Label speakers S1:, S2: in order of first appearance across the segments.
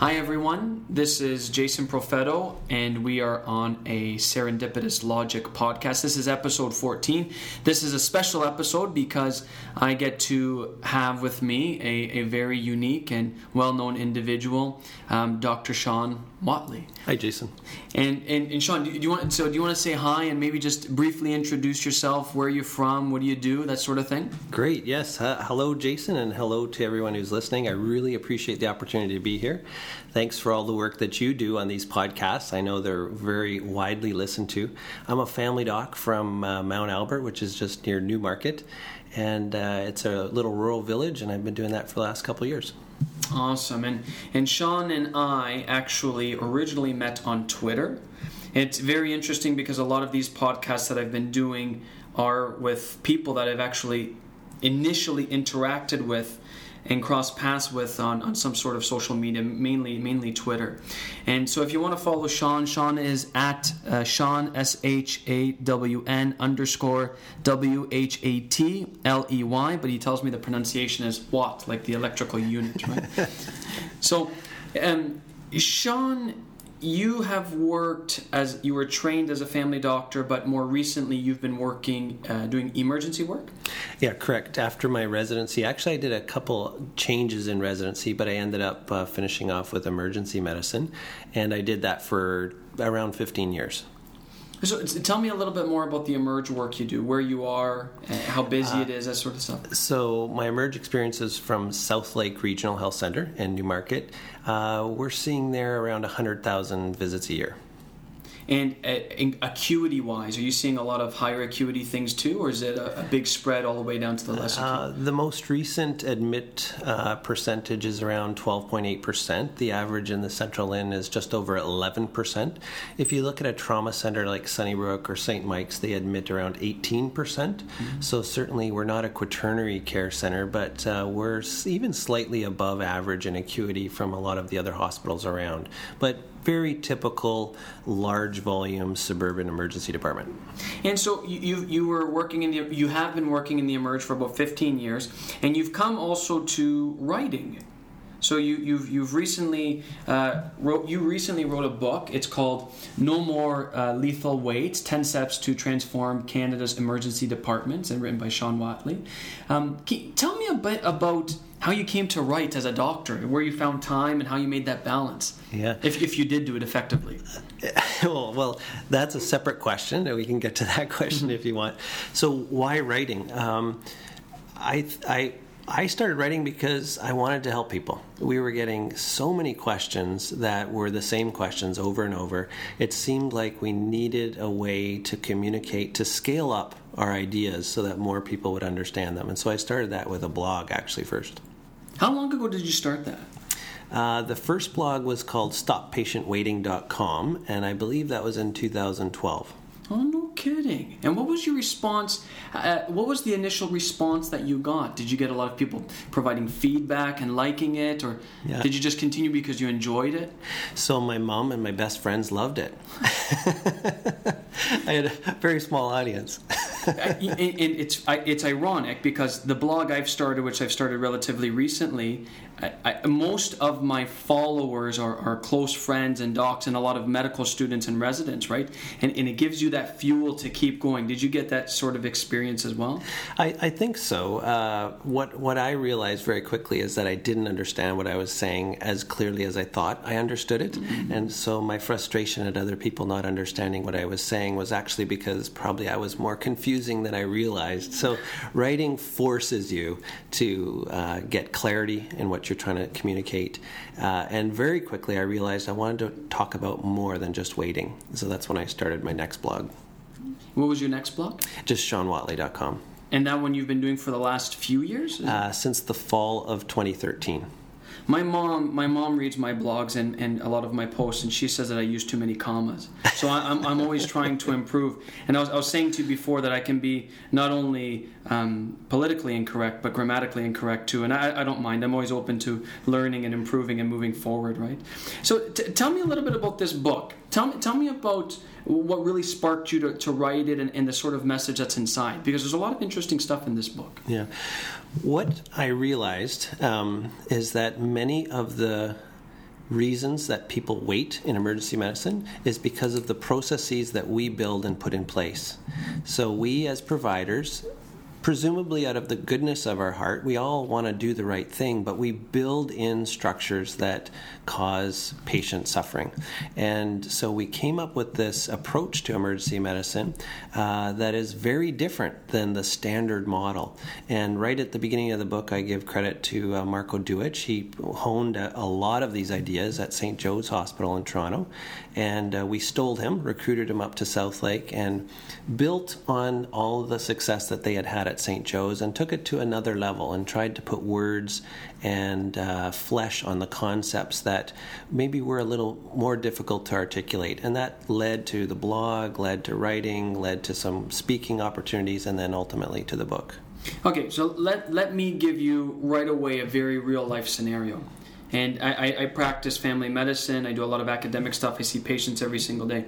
S1: Hi, everyone. This is Jason Profetto, and we are on a Serendipitous Logic podcast. This is episode 14. This is a special episode because I get to have with me a, a very unique and well known individual, um, Dr. Shawn Whatley.
S2: Hi, Jason.
S1: And, and, and Shawn, do you want so do you want to say hi and maybe just briefly introduce yourself, where you're from, what do you do, that sort of thing?
S2: Great. Yes. Uh, hello, Jason, and hello to everyone who's listening. I really appreciate the opportunity to be here. Thanks for all the work that you do on these podcasts. I know they're very widely listened to. I'm a family doc from uh, Mount Albert, which is just near Newmarket, and uh, it's a little rural village, and I've been doing that for the last couple years.
S1: Awesome. And and Shawn and I actually originally met on Twitter. It's very interesting because a lot of these podcasts that I've been doing are with people that I've actually initially interacted with and cross paths with on, on some sort of social media, mainly mainly Twitter. And so if you want to follow Shawn, Shawn is at uh, Shawn S H A W N underscore W H A T L E Y, but he tells me the pronunciation is Watt, like the electrical unit, right? so, um, Shawn you have worked as you were trained as a family doctor, but more recently you've been working uh, doing emergency work.
S2: Yeah, correct. After my residency, actually, I did a couple changes in residency, but I ended up uh, finishing off with emergency medicine, and I did that for around 15 years.
S1: So tell me a little bit more about the emerge work you do, where you are, how busy uh, it is, that sort of stuff.
S2: So my emerge experience is from Southlake Regional Health Center in Newmarket. Uh, we're seeing there around 100,000 visits a year.
S1: And uh, acuity wise, are you seeing a lot of higher acuity things too, or is it a, a big spread all the way down to the less uh,
S2: the most recent admit uh, percentage is around 12.8%. The average in the Central LHIN is just over 11%. If you look at a trauma center like Sunnybrook or St. Mike's, they admit around 18%. percent mm hmm So certainly we're not a quaternary care center, but uh, we're even slightly above average in acuity from a lot of the other hospitals around. But very typical large volume suburban emergency department.
S1: And so you you were working in the you have been working in the emerge for about 15 years, and you've come also to writing. So you, you've you've recently uh, wrote you recently wrote a book. It's called No More uh, Lethal Waits: Ten Steps to Transform Canada's Emergency Departments, and written by Shawn Whatley. Um, tell me a bit about how you came to write as a doctor, where you found time, and how you made that balance.
S2: Yeah.
S1: If, if you did do it effectively.
S2: well, well, that's a separate question, and we can get to that question if you want. So, why writing? Um, I, I, I started writing because I wanted to help people. We were getting so many questions that were the same questions over and over. It seemed like we needed a way to communicate, to scale up our ideas so that more people would understand them. And so I started that with a blog actually first.
S1: How long ago did you start that?
S2: Uh, the first blog was called stoppatientwaiting.com, and I believe that was in 2012.
S1: Oh, no kidding. And what was your response? Uh, what was the initial response that you got? Did you get a lot of people providing feedback and liking it, or yeah. did you just continue because you enjoyed it?
S2: So, my mom and my best friends loved it. I had a very small audience.
S1: and it's it's ironic because the blog I've started, which I've started relatively recently, I, I, most of my followers are, are, close friends and docs and a lot of medical students and residents, right? And, and, it gives you that fuel to keep going. Did you get that sort of experience as well?
S2: I, I think so. Uh, what what I realized very quickly is that I didn't understand what I was saying as clearly as I thought I understood it, mm-hmm. and so my frustration at other people not understanding what I was saying was actually because probably I was more confusing than I realized. So writing forces you to uh, get clarity in what you're trying to communicate. Uh, and very quickly, I realized I wanted to talk about more than just waiting. So that's when I started my next blog.
S1: What was your next blog?
S2: Just ShawnWhatley.com.
S1: And that one you've been doing for the last few years?
S2: Uh, since the fall of 2013
S1: my mom my mom reads my blogs and, and a lot of my posts and she says that I use too many commas. So I, am I'm always trying to improve. And I was, I was saying to you before that I can be not only um, politically incorrect but grammatically incorrect too. And I, I don't mind. I'm always open to learning and improving and moving forward right? So t- tell me a little bit about this book. Tell me tell me about what really sparked you to, to write it and, and, the sort of message that's inside because there's a lot of interesting stuff in this book.
S2: Yeah what i realized um, is that many of the reasons that people wait in emergency medicine is because of the processes that we build and put in place. So, we as providers presumably out of the goodness of our heart, we all want to do the right thing, but we build in structures that cause patient suffering. And so we came up with this approach to emergency medicine uh, that is very different than the standard model. And right at the beginning of the book, I give credit to uh, Marko Duic. He honed a, a, lot of these ideas at St. Joe's Hospital in Toronto. And uh, we stole him, recruited him up to Southlake, and built on all the success that they had had at St. Joe's and took it to another level and tried to put words and uh, flesh on the concepts that maybe were a little more difficult to articulate. And that led to the blog, led to writing, led to some speaking opportunities, and then ultimately to the book.
S1: Okay, so let, let me give you right away a very real life scenario. And I, I, practice family medicine. I do a lot of academic stuff. I see patients every single day.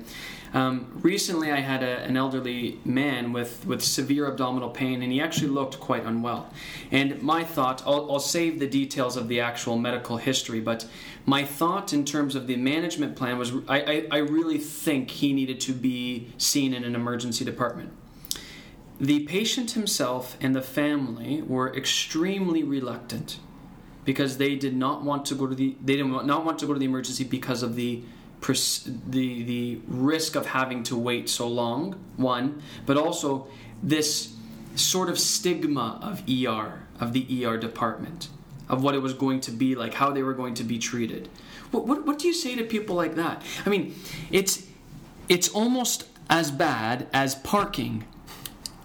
S1: Um, recently, I had a, an elderly man with, with severe abdominal pain, and he actually looked quite unwell. And my thought, I'll, I'll save the details of the actual medical history, but my thought in terms of the management plan was I, I, I really think he needed to be seen in an emergency department. The patient himself and the family were extremely reluctant because they did not want to go to the they did not want to go to the emergency because of the the the risk of having to wait so long one but also this sort of stigma of ER of the ER department of what it was going to be like how they were going to be treated what, what, what do you say to people like that I mean it's it's almost as bad as parking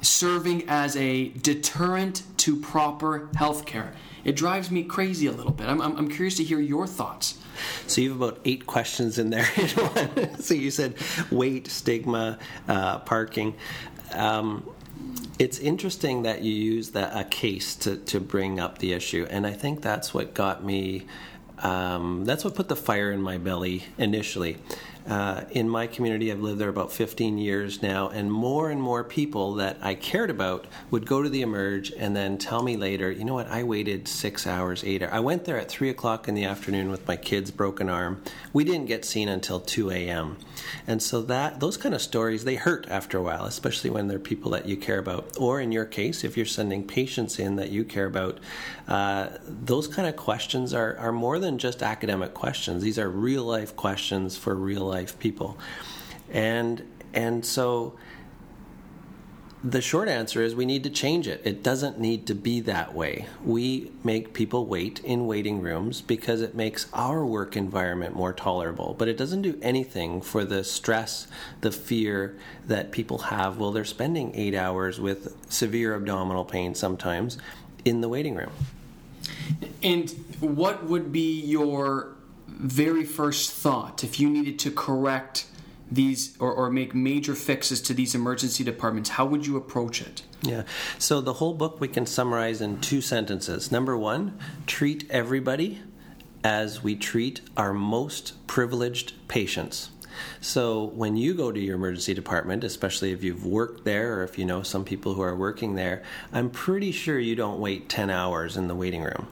S1: serving as a deterrent to proper health care it drives me crazy a little bit. I'm, I'm, I'm curious to hear your thoughts.
S2: So you have about eight questions in there so you said weight, stigma, uh, parking. Um, it's interesting that you use that a case to, to bring up the issue, and I think that's what got me. Um, that's what put the fire in my belly initially. Uh, in my community, I've lived there about 15 years now, and more and more people that I cared about would go to the Emerge and then tell me later, you know what, I waited six hours, eight hours. I went there at 3 o'clock in the afternoon with my kid's broken arm. We didn't get seen until 2 a.m. And so that those kind of stories, they hurt after a while, especially when they're people that you care about. Or in your case, if you're sending patients in that you care about, uh, those kind of questions are, are more than just academic questions. These are real life questions for real life life people. And and so the short answer is we need to change it. It doesn't need to be that way. We make people wait in waiting rooms because it makes our work environment more tolerable, but it doesn't do anything for the stress, the fear that people have while they're spending eight hours with severe abdominal pain sometimes in the waiting room.
S1: And what would be your very first thought if you needed to correct these or, or make major fixes to these emergency departments how would you approach it?
S2: Yeah. So the whole book we can summarize in two sentences. Number one treat everybody as we treat our most privileged patients. So when you go to your emergency department, especially if you've worked there or if you know some people who are working there, I'm pretty sure you don't wait 10 hours in the waiting room.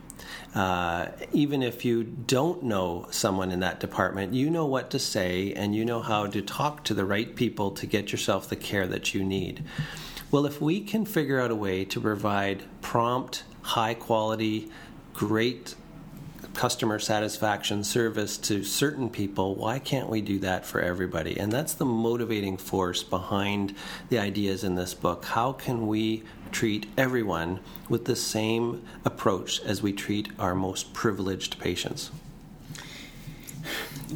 S2: Uh, even if you don't know someone in that department, you know what to say and you know how to talk to the right people to get yourself the care that you need. Well, if we can figure out a way to provide prompt, high quality, great customer satisfaction service to certain people, why can't we do that for everybody? And that's the motivating force behind the ideas in this book. How can we treat everyone with the same approach as we treat our most privileged patients?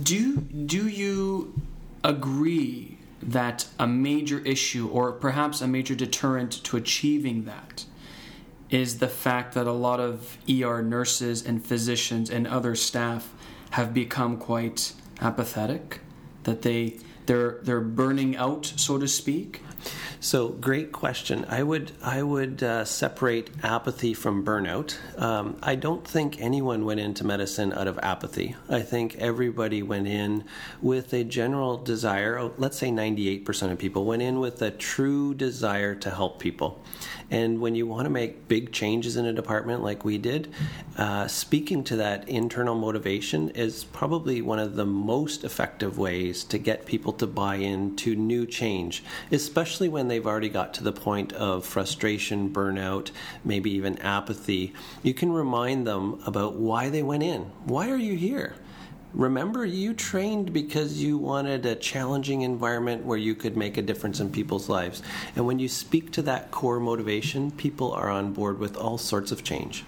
S1: Do, do you agree that a major issue, or perhaps a major deterrent to achieving that, is the fact that a lot of ER nurses and physicians and other staff have become quite apathetic, that they they're they're burning out, so to speak.
S2: So great question. I would I would uh, separate apathy from burnout. Um, I don't think anyone went into medicine out of apathy. I think everybody went in with a general desire. Oh, let's say 98% of people went in with a true desire to help people And when you want to make big changes in a department like we did, uh, speaking to that internal motivation is probably one of the most effective ways to get people to buy into new change, especially when they've already got to the point of frustration, burnout, maybe even apathy. You can remind them about why they went in. Why are you here? Remember, you trained because you wanted a challenging environment where you could make a difference in people's lives. And when you speak to that core motivation, people are on board with all sorts of change.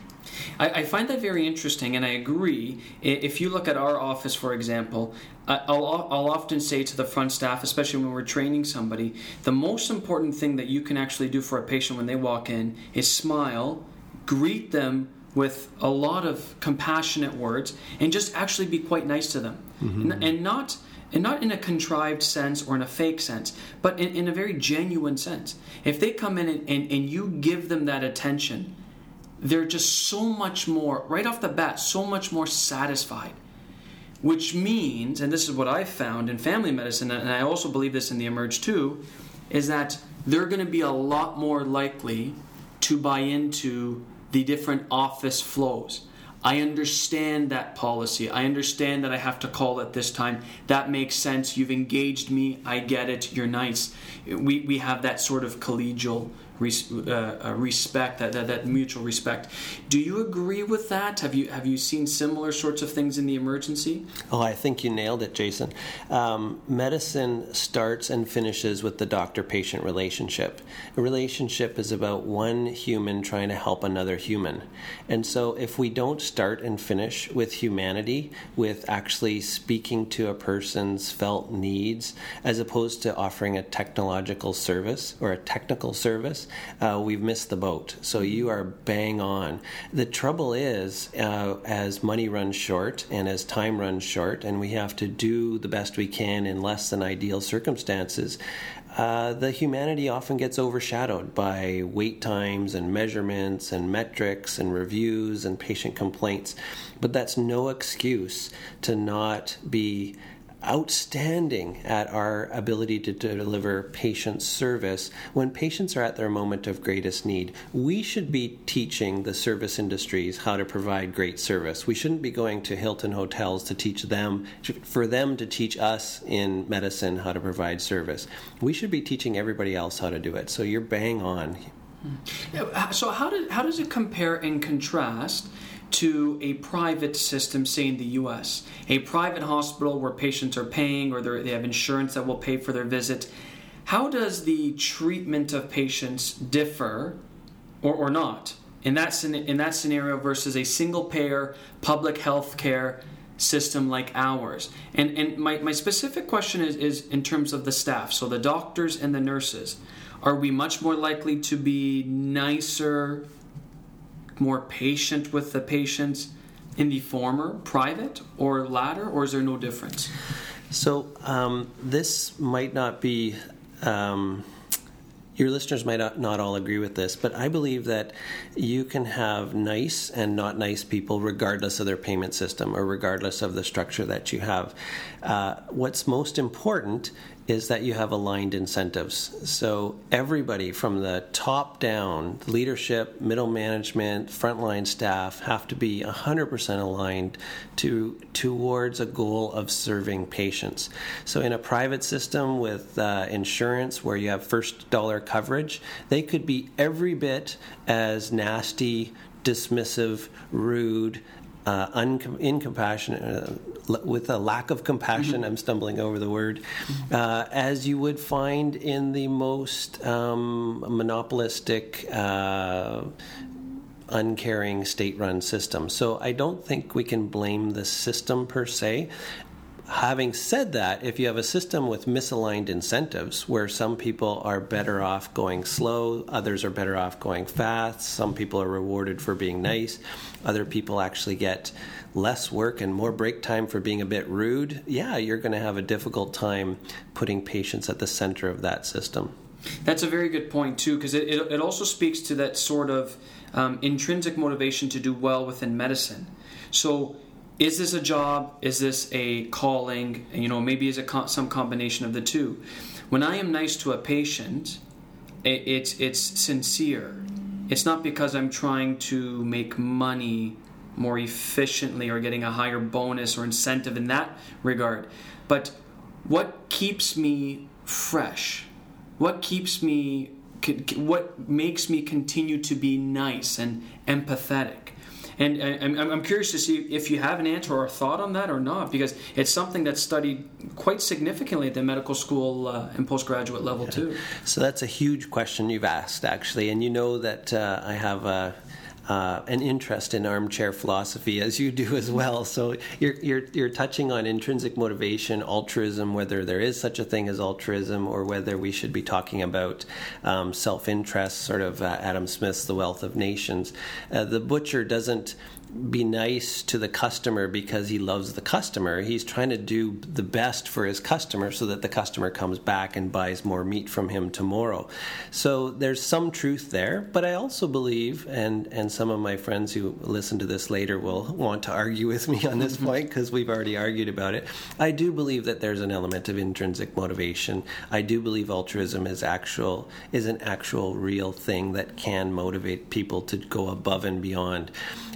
S1: I, I, find that very interesting, and I agree. If you look at our office, for example, I'll, I'll often say to the front staff, especially when we're training somebody, the most important thing that you can actually do for a patient when they walk in is smile, greet them with a lot of compassionate words and just actually be quite nice to them. Mm-hmm. and, and, not and not in a contrived sense or in a fake sense but in, in a very genuine sense. If they come in and, and, and you give them that attention they're just so much more right off the bat so much more satisfied. Which means and this is what i've found in family medicine and i also believe this in the emerge too is that they're going to be a lot more likely to buy into the different office flows. I understand that policy. I understand that I have to call at this time. That makes sense. You've engaged me. I get it. You're nice. We, we have that sort of collegial res, uh, uh, respect, that, that, that mutual respect. Do you agree with that? Have you have you seen similar sorts of things in the emergency?
S2: Oh, I think you nailed it, Jason. Um, medicine starts and finishes with the doctor-patient relationship. A relationship is about one human trying to help another human, and so if we don't start and finish with humanity, with actually speaking to a person's felt needs, as opposed to offering a technological service or a technical service, uh, we've missed the boat. So you are bang on. The trouble is, uh, as money runs short and as time runs short, and we have to do the best we can in less than ideal circumstances, uh, the humanity often gets overshadowed by wait times and measurements and metrics and reviews and patient complaints. But that's no excuse to not be outstanding at our ability to deliver patient service when patients are at their moment of greatest need. We should be teaching the service industries how to provide great service. We shouldn't be going to Hilton hotels to teach them, for them to teach us in medicine how to provide service. We should be teaching everybody else how to do it. So you're bang on.
S1: So how, did, how does it compare and contrast? To a private system, say in the US, a private hospital where patients are paying or they have insurance that will pay for their visit. How does the treatment of patients differ or, or not in that, in that scenario versus a single payer public health care system like ours? And, and my, my specific question is, is in terms of the staff, so the doctors and the nurses. Are we much more likely to be nicer more patient with the patients in the former, private, or latter, or is there no difference?
S2: So um, this might not be. Um, your listeners might not all agree with this, but I believe that you can have nice and not nice people regardless of their payment system or regardless of the structure that you have. Uh, what's most important is that you have aligned incentives. So everybody from the top down, leadership, middle management, frontline staff have to be 100% aligned to towards a goal of serving patients. So in a private system with uh, insurance where you have first dollar coverage, they could be every bit as nasty, dismissive, rude, uh, un- incompassionate, uh, with a lack of compassion. Mm-hmm. I'm stumbling over the word, uh, as you would find in the most um, monopolistic. Uh, uncaring state run system. So I don't think we can blame the system per se having said that, if you have a system with misaligned incentives where some people are better off going slow, others are better off going fast, some people are rewarded for being nice, other people actually get less work and more break time for being a bit rude, yeah, you're going to have a difficult time putting patients at the center of that system.
S1: That's a very good point, too, because it, it, it, also speaks to that sort of um, intrinsic motivation to do well within medicine. So, is this a job? Is this a calling? You know, maybe is it some combination of the two. When I am nice to a patient, it's it's sincere. it's not because I'm trying to make money more efficiently or getting a higher bonus or incentive in that regard. But what keeps me fresh? What keeps me what makes me continue to be nice and empathetic? And I'm, curious to see if you have an answer or a thought on that or not, because it's something that's studied quite significantly at the medical school uh, and postgraduate level, too.
S2: So that's a huge question you've asked, actually. And you know that uh, I have a uh, an interest in armchair philosophy, as you do as well. So you're, you're, you're touching on intrinsic motivation, altruism, whether there is such a thing as altruism, or whether we should be talking about um, self interest, sort of uh, Adam Smith's The Wealth of Nations. Uh, the butcher doesn't be nice to the customer because he loves the customer. He's trying to do the best for his customer so that the customer comes back and buys more meat from him tomorrow. So there's some truth there, but I also believe, and, and some of my friends who listen to this later will want to argue with me on this point because we've already argued about it. I do believe that there's an element of intrinsic motivation. I do believe altruism is actual is an actual real thing that can motivate people to go above and beyond.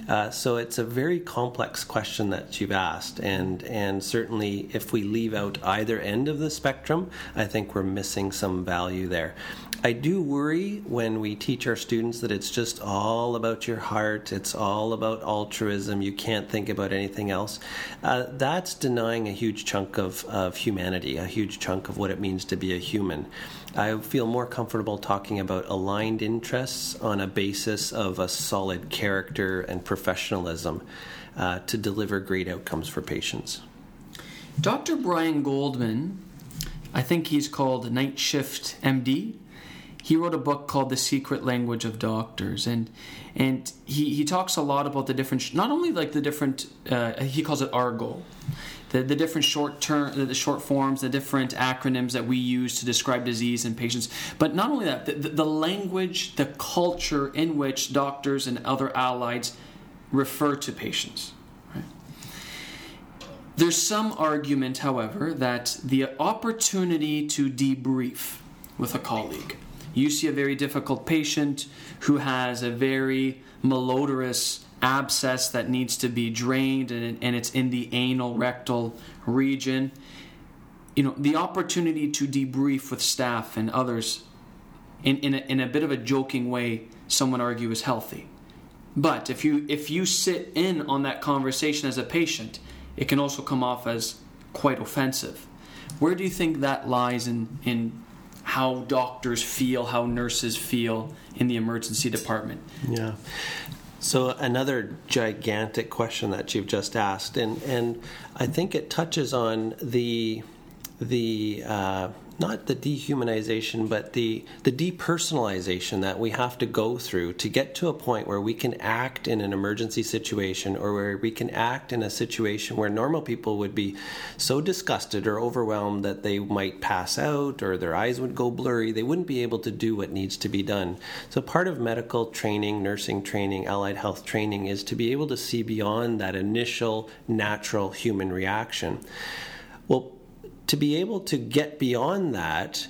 S2: Uh, so it's a very complex question that you've asked, and and certainly if we leave out either end of the spectrum, I think we're missing some value there. I do worry when we teach our students that it's just all about your heart, it's all about altruism, you can't think about anything else. Uh, that's denying a huge chunk of, of humanity, a huge chunk of what it means to be a human. I feel more comfortable talking about aligned interests on a basis of a solid character and professionalism uh, to deliver great outcomes for patients.
S1: Dr. Brian Goldman, I think he's called Night Shift MD. He wrote a book called The Secret Language of Doctors, and and he, he talks a lot about the different, not only like the different, uh, he calls it argot, the, the different short term, the short forms, the different acronyms that we use to describe disease in patients. But not only that, the, the language, the culture in which doctors and other allies refer to patients. There's some argument, however, that the opportunity to debrief with a colleague. You see a very difficult patient who has a very malodorous abscess that needs to be drained and, and it's in the anal rectal region. You know, the opportunity to debrief with staff and others in, in, a, in a bit of a joking way, someone argue is healthy. But if you if you sit in on that conversation as a patient, it can also come off as quite offensive. Where do you think that lies in, in how doctors feel, how nurses feel in the emergency department?
S2: Yeah. So another gigantic question that you've just asked, and and I think it touches on the the uh, not the dehumanization, but the the depersonalization that we have to go through to get to a point where we can act in an emergency situation, or where we can act in a situation where normal people would be so disgusted or overwhelmed that they might pass out or their eyes would go blurry. They wouldn't be able to do what needs to be done. So part of medical training, nursing training, allied health training is to be able to see beyond that initial natural human reaction. Well, to be able to get beyond that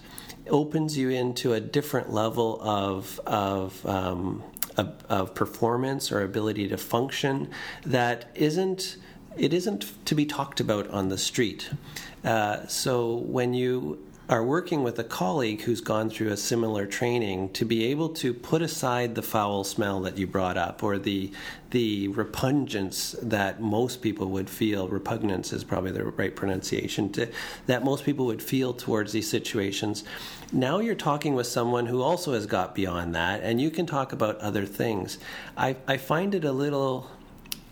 S2: opens you into a different level of of, um, of, of performance or ability to function that isn't it isn't to be talked about on the street. Uh, so when you are working with a colleague who's gone through a similar training to be able to put aside the foul smell that you brought up or the the repugnance that most people would feel. Repugnance is probably the right pronunciation to, that most people would feel towards these situations. Now you're talking with someone who also has got beyond that and you can talk about other things. I, I find it a little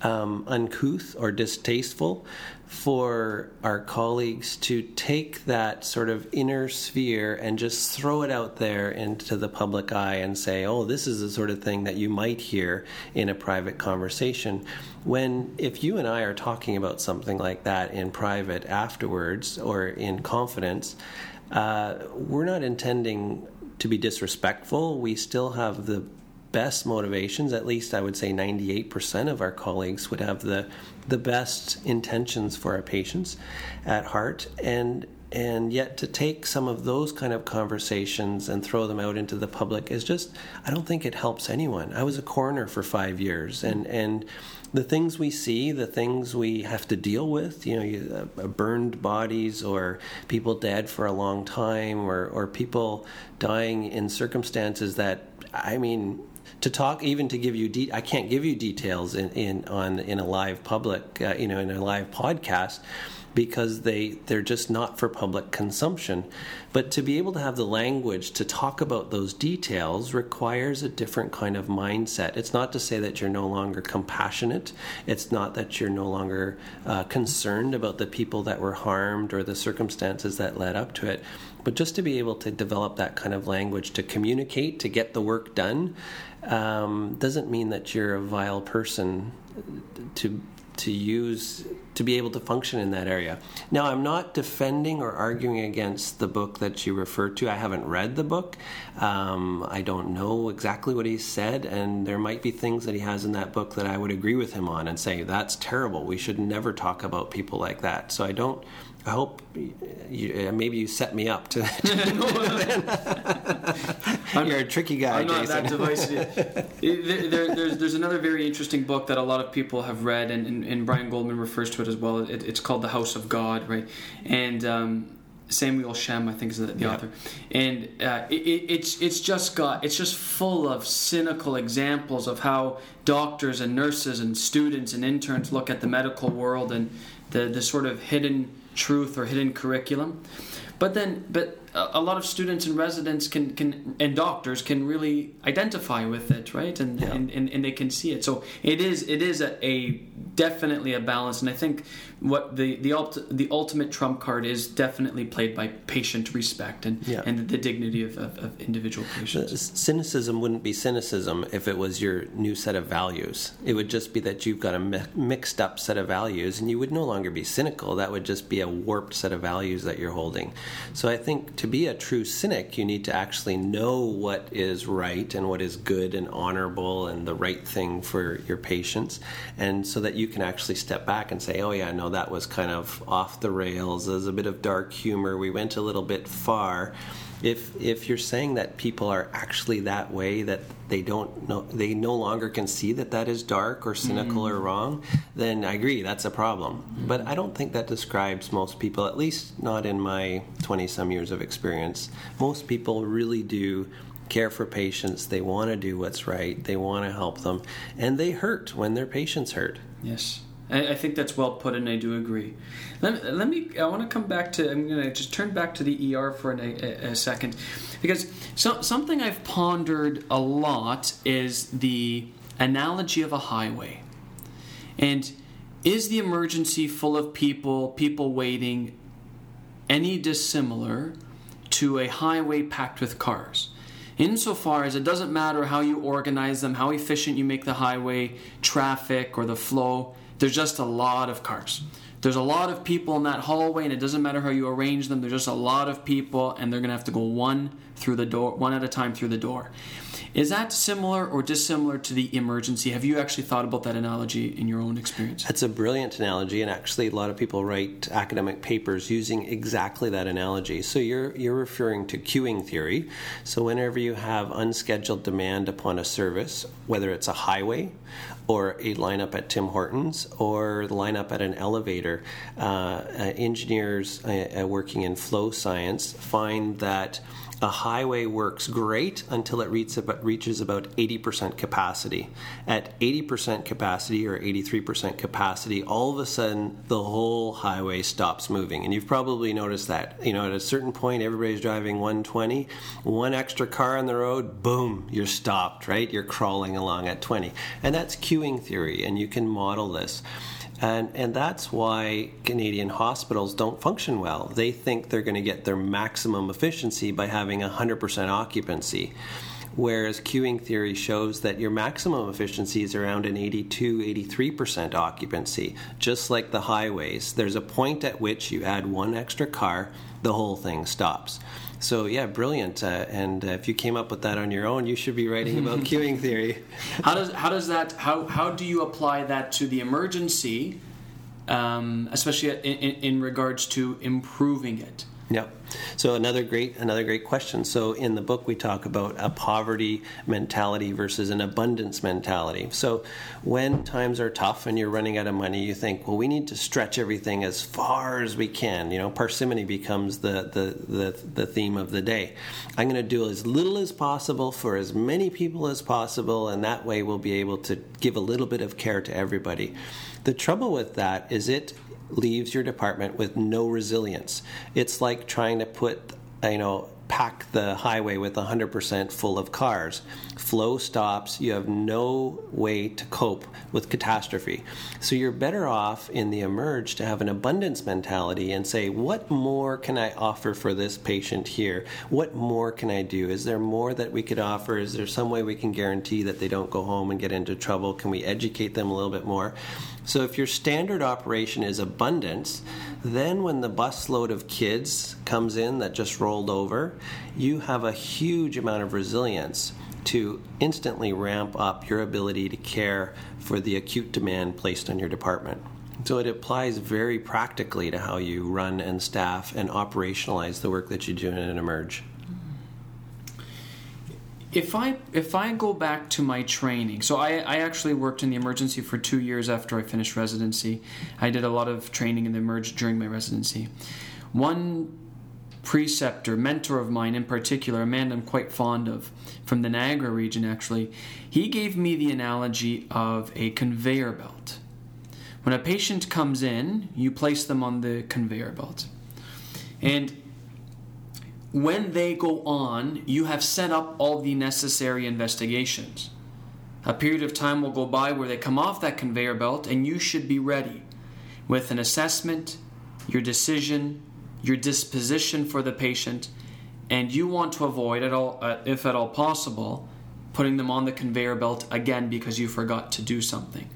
S2: um, uncouth or distasteful for our colleagues to take that sort of inner sphere and just throw it out there into the public eye and say, oh, this is the sort of thing that you might hear in a private conversation. When, if you and I are talking about something like that in private afterwards or in confidence, uh, we're not intending to be disrespectful. We still have the best motivations, at least I would say 98% of our colleagues would have the, the best intentions for our patients at heart. And and yet to take some of those kind of conversations and throw them out into the public is just I don't think it helps anyone. I was a coroner for five years, and and the things we see, the things we have to deal with, you know, uh, burned bodies or people dead for a long time or, or people dying in circumstances that, I mean, to talk even to give you de- I can't give you details in, in on in a live public uh, you know in a live podcast because they they're just not for public consumption. But to be able to have the language to talk about those details requires a different kind of mindset. It's not to say that you're no longer compassionate. It's not that you're no longer uh, concerned about the people that were harmed or the circumstances that led up to it. But just to be able to develop that kind of language to communicate, to get the work done, um, doesn't mean that you're a vile person to to use to be able to function in that area. Now, I'm not defending or arguing against the book that you refer to. I haven't read the book. Um, I don't know exactly what he said, and there might be things that he has in that book that I would agree with him on and say that's terrible. We should never talk about people like that. So I don't I hope you, maybe you set me up to. You're a tricky guy,
S1: I'm not
S2: Jason.
S1: that divisive. there, there, there's, there's another very interesting book that a lot of people have read, and, and, and Brian Goldman refers to it as well. It, it's called The House of God, right? And um, Samuel Shem, I think, is the, the yeah. author, and uh, it, it's it's just got it's just full of cynical examples of how doctors and nurses and students and interns look at the medical world and the the sort of hidden truth or hidden curriculum. But then, but a lot of students and residents can, can and doctors can really identify with it, right? And, yeah. and, and, and, they can see it. So it is it is a, a definitely a balance. And I think what the the, ult- the ultimate trump card is definitely played by patient respect and yeah. and the dignity of, of, of individual patients.
S2: cynicism wouldn't be cynicism if it was your new set of values. It would just be that you've got a mi- mixed up set of values, and you would no longer be cynical. That would just be a warped set of values that you're holding. So I think to be a true cynic, you need to actually know what is right and what is good and honorable and the right thing for your patients, and so that you can actually step back and say, "Oh yeah, no." that was kind of off the rails. There's a bit of dark humor. We went a little bit far. If if you're saying that people are actually that way, that they don't know, they no longer can see that that is dark or cynical mm. or wrong, then I agree that's a problem. Mm. But I don't think that describes most people, at least not in my 20 some years of experience. Most people really do care for patients. They want to do what's right. They want to help them, and they hurt when their patients hurt.
S1: Yes. I, I think that's well put, and I do agree. Let, let me. I want to come back to. I'm going to just turn back to the ER for a, a, a second, because so, something I've pondered a lot is the analogy of a highway, and is the emergency full of people, people waiting, any dissimilar to a highway packed with cars? Insofar as it doesn't matter how you organize them, how efficient you make the highway traffic or the flow, there's just a lot of cars. There's a lot of people in that hallway, and it doesn't matter how you arrange them. There's just a lot of people, and they're to have to go one through the door, one at a time through the door. Is that similar or dissimilar to the emergency? Have you actually thought about that analogy in your own experience?
S2: That's a brilliant analogy, and actually, a lot of people write academic papers using exactly that analogy. So you're you're referring to queuing theory. So whenever you have unscheduled demand upon a service, whether it's a highway or a lineup at Tim Hortons or the lineup at an elevator. Uh, uh, engineers uh, uh, working in flow science find that a highway works great until it reaches about 80% capacity. At 80% capacity or 83% capacity, all of a sudden the whole highway stops moving. And you've probably noticed that. You know, at a certain point, everybody's driving 120, one extra car on the road, boom, you're stopped, right? You're crawling along at 20. And that's queuing theory, and you can model this. And, and that's why Canadian hospitals don't function well. They think they're going to get their maximum efficiency by having 100% occupancy. Whereas queuing theory shows that your maximum efficiency is around an 82, 83% occupancy. Just like the highways, there's a point at which you add one extra car, the whole thing stops. So yeah, brilliant. Uh, and uh, if you came up with that on your own, you should be writing about queuing theory.
S1: How does how does that how how do you apply that to the emergency, um, especially in, in, in regards to improving it?
S2: Yep. So another great another great question. So in the book we talk about a poverty mentality versus an abundance mentality. So when times are tough and you're running out of money, you think, well, we need to stretch everything as far as we can. You know, parsimony becomes the the the, the theme of the day. I'm going to do as little as possible for as many people as possible, and that way we'll be able to give a little bit of care to everybody. The trouble with that is it leaves your department with no resilience. It's like trying to put, you know, pack the highway with 100% full of cars. Flow stops, you have no way to cope with catastrophe. So you're better off in the emerge to have an abundance mentality and say, what more can I offer for this patient here? What more can I do? Is there more that we could offer? Is there some way we can guarantee that they don't go home and get into trouble? Can we educate them a little bit more? So if your standard operation is abundance, then when the busload of kids comes in that just rolled over, you have a huge amount of resilience to instantly ramp up your ability to care for the acute demand placed on your department. So it applies very practically to how you run and staff and operationalize the work that you do in an emerge
S1: if I if I go back to my training, so I, I actually worked in the emergency for two years after I finished residency. I did a lot of training in the emerge during my residency. One preceptor, mentor of mine in particular, a man I'm quite fond of from the Niagara region actually, he gave me the analogy of a conveyor belt. When a patient comes in, you place them on the conveyor belt. And when they go on, you have set up all the necessary investigations. A period of time will go by where they come off that conveyor belt, and you should be ready with an assessment, your decision, your disposition for the patient, and you want to avoid, at all, uh, if at all possible, putting them on the conveyor belt again because you forgot to do something.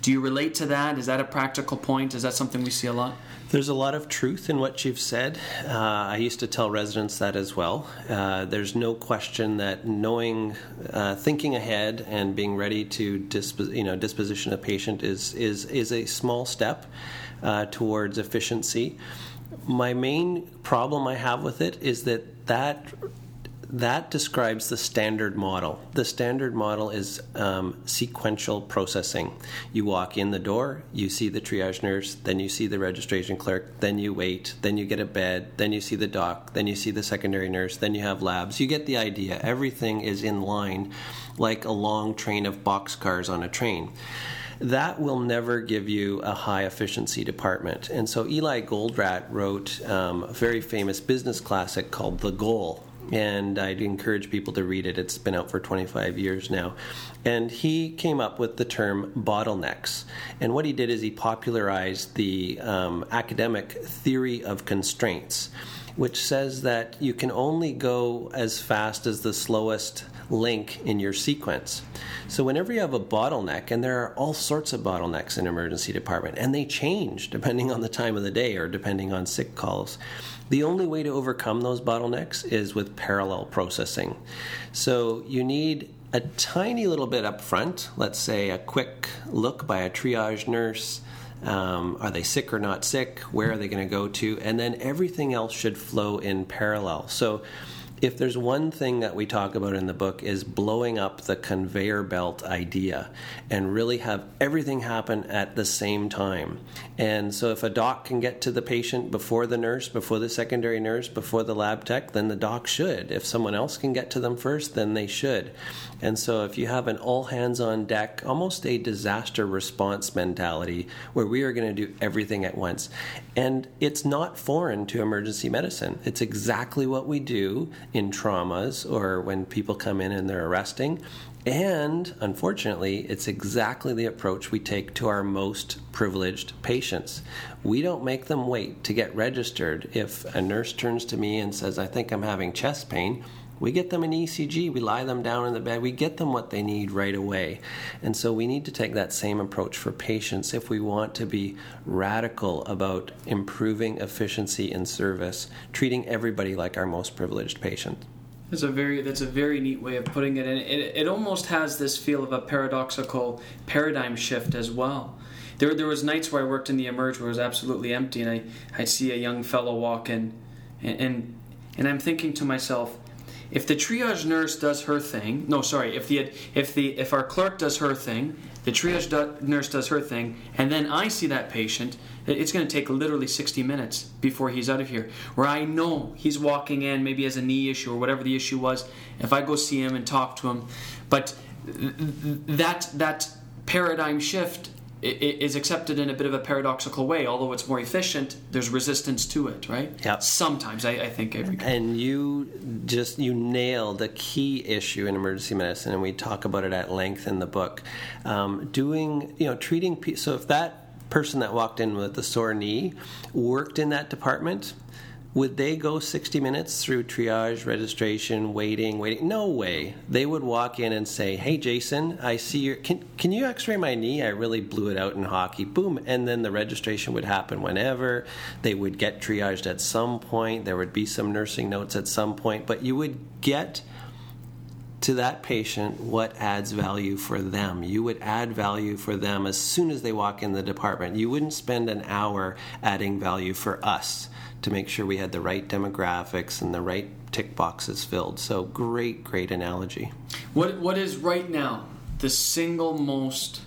S1: Do you relate to that? Is that a practical point? Is that something we see a lot?
S2: There's a lot of truth in what you've said. Uh, I used to tell residents that as well. Uh, there's no question that knowing, uh, thinking ahead, and being ready to disp- you know disposition a patient is is is a small step uh, towards efficiency. My main problem I have with it is that that that describes the standard model. The standard model is um, sequential processing. You walk in the door, you see the triage nurse, then you see the registration clerk, then you wait, then you get a bed, then you see the doc, then you see the secondary nurse, then you have labs. You get the idea. Everything is in line like a long train of boxcars on a train that will never give you a high efficiency department. And so Eli Goldratt wrote um, a very famous business classic called The Goal and I'd encourage people to read it. It's been out for 25 years now. And he came up with the term bottlenecks. And what he did is he popularized the um, academic theory of constraints, which says that you can only go as fast as the slowest link in your sequence. So whenever you have a bottleneck, and there are all sorts of bottlenecks in emergency department, and they change depending on the time of the day or depending on sick calls. The only way to overcome those bottlenecks is with parallel processing. So you need a tiny little bit up front, let's say a quick look by a triage nurse. Um, are they sick or not sick? Where are they going to go to? And then everything else should flow in parallel. So if there's one thing that we talk about in the book is blowing up the conveyor belt idea and really have everything happen at the same time. And so if a doc can get to the patient before the nurse, before the secondary nurse, before the lab tech, then the doc should. If someone else can get to them first, then they should. And so if you have an all hands on deck, almost a disaster response mentality where we are going to do everything at once. And it's not foreign to emergency medicine. It's exactly what we do in traumas or when people come in and they're arresting. And unfortunately, it's exactly the approach we take to our most privileged patients. We don't make them wait to get registered. If a nurse turns to me and says, I think I'm having chest pain, we get them an ECG, we lie them down in the bed, we get them what they need right away. And so we need to take that same approach for patients if we want to be radical about improving efficiency in service, treating everybody like our most privileged patient.
S1: That's a very that's a very neat way of putting it, and it, it almost has this feel of a paradoxical paradigm shift as well. There, there was nights where I worked in the emerge where it was absolutely empty, and I I'd see a young fellow walk in and, and and I'm thinking to myself, if the triage nurse does her thing, no, sorry, if the if the if our clerk does her thing, the triage do, nurse does her thing, and then I see that patient, it's going to take literally 60 minutes before he's out of here. Where I know he's walking in, maybe has a knee issue or whatever the issue was. If I go see him and talk to him, but that that paradigm shift is accepted in a bit of a paradoxical way. Although it's more efficient, there's resistance to it, right?
S2: Yeah.
S1: Sometimes I, I think every.
S2: And you just you nail the key issue in emergency medicine, and we talk about it at length in the book. Um, doing you know treating so if that person that walked in with a sore knee worked in that department would they go 60 minutes through triage, registration, waiting, waiting? No way. They would walk in and say, "Hey, Jason, I see your. Can can you X-ray my knee? I really blew it out in hockey." Boom, and then the registration would happen whenever. They would get triaged at some point. There would be some nursing notes at some point, but you would get to that patient what adds value for them. You would add value for them as soon as they walk in the department. You wouldn't spend an hour adding value for us to make sure we had the right demographics and the right tick boxes filled. So great, great analogy.
S1: What what is right now the single most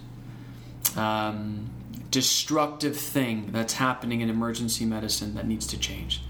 S1: um, destructive thing that's happening in emergency medicine that needs to change?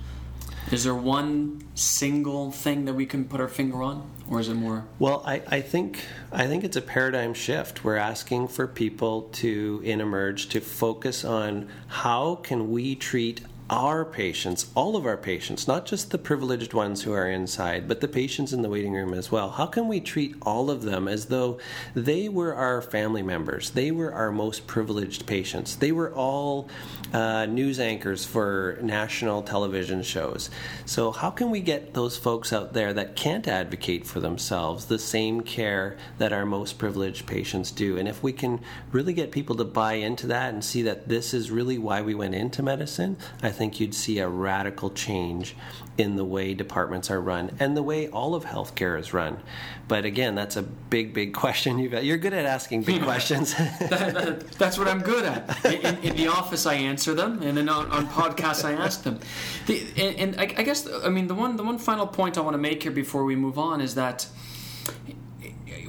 S1: Is there one single thing that we can put our finger on, or is it more?
S2: Well, I, I think I think it's a paradigm shift. We're asking for people to in emerge to focus on how can we treat our patients, all of our patients, not just the privileged ones who are inside, but the patients in the waiting room as well. How can we treat all of them as though they were our family members? They were our most privileged patients. They were all uh, news anchors for national television shows. So, how can we get those folks out there that can't advocate for themselves the same care that our most privileged patients do? And if we can really get people to buy into that and see that this is really why we went into medicine, I think you'd see a radical change in the way departments are run and the way all of healthcare is run. But again, that's a big, big question. You've, got. you're good at asking big questions. that,
S1: that, that's what I'm good at. In, in, the office, I answer them, and then on, on podcasts, I ask them. The, and, and I, I guess, I mean, the one, the one final point I want to make here before we move on is that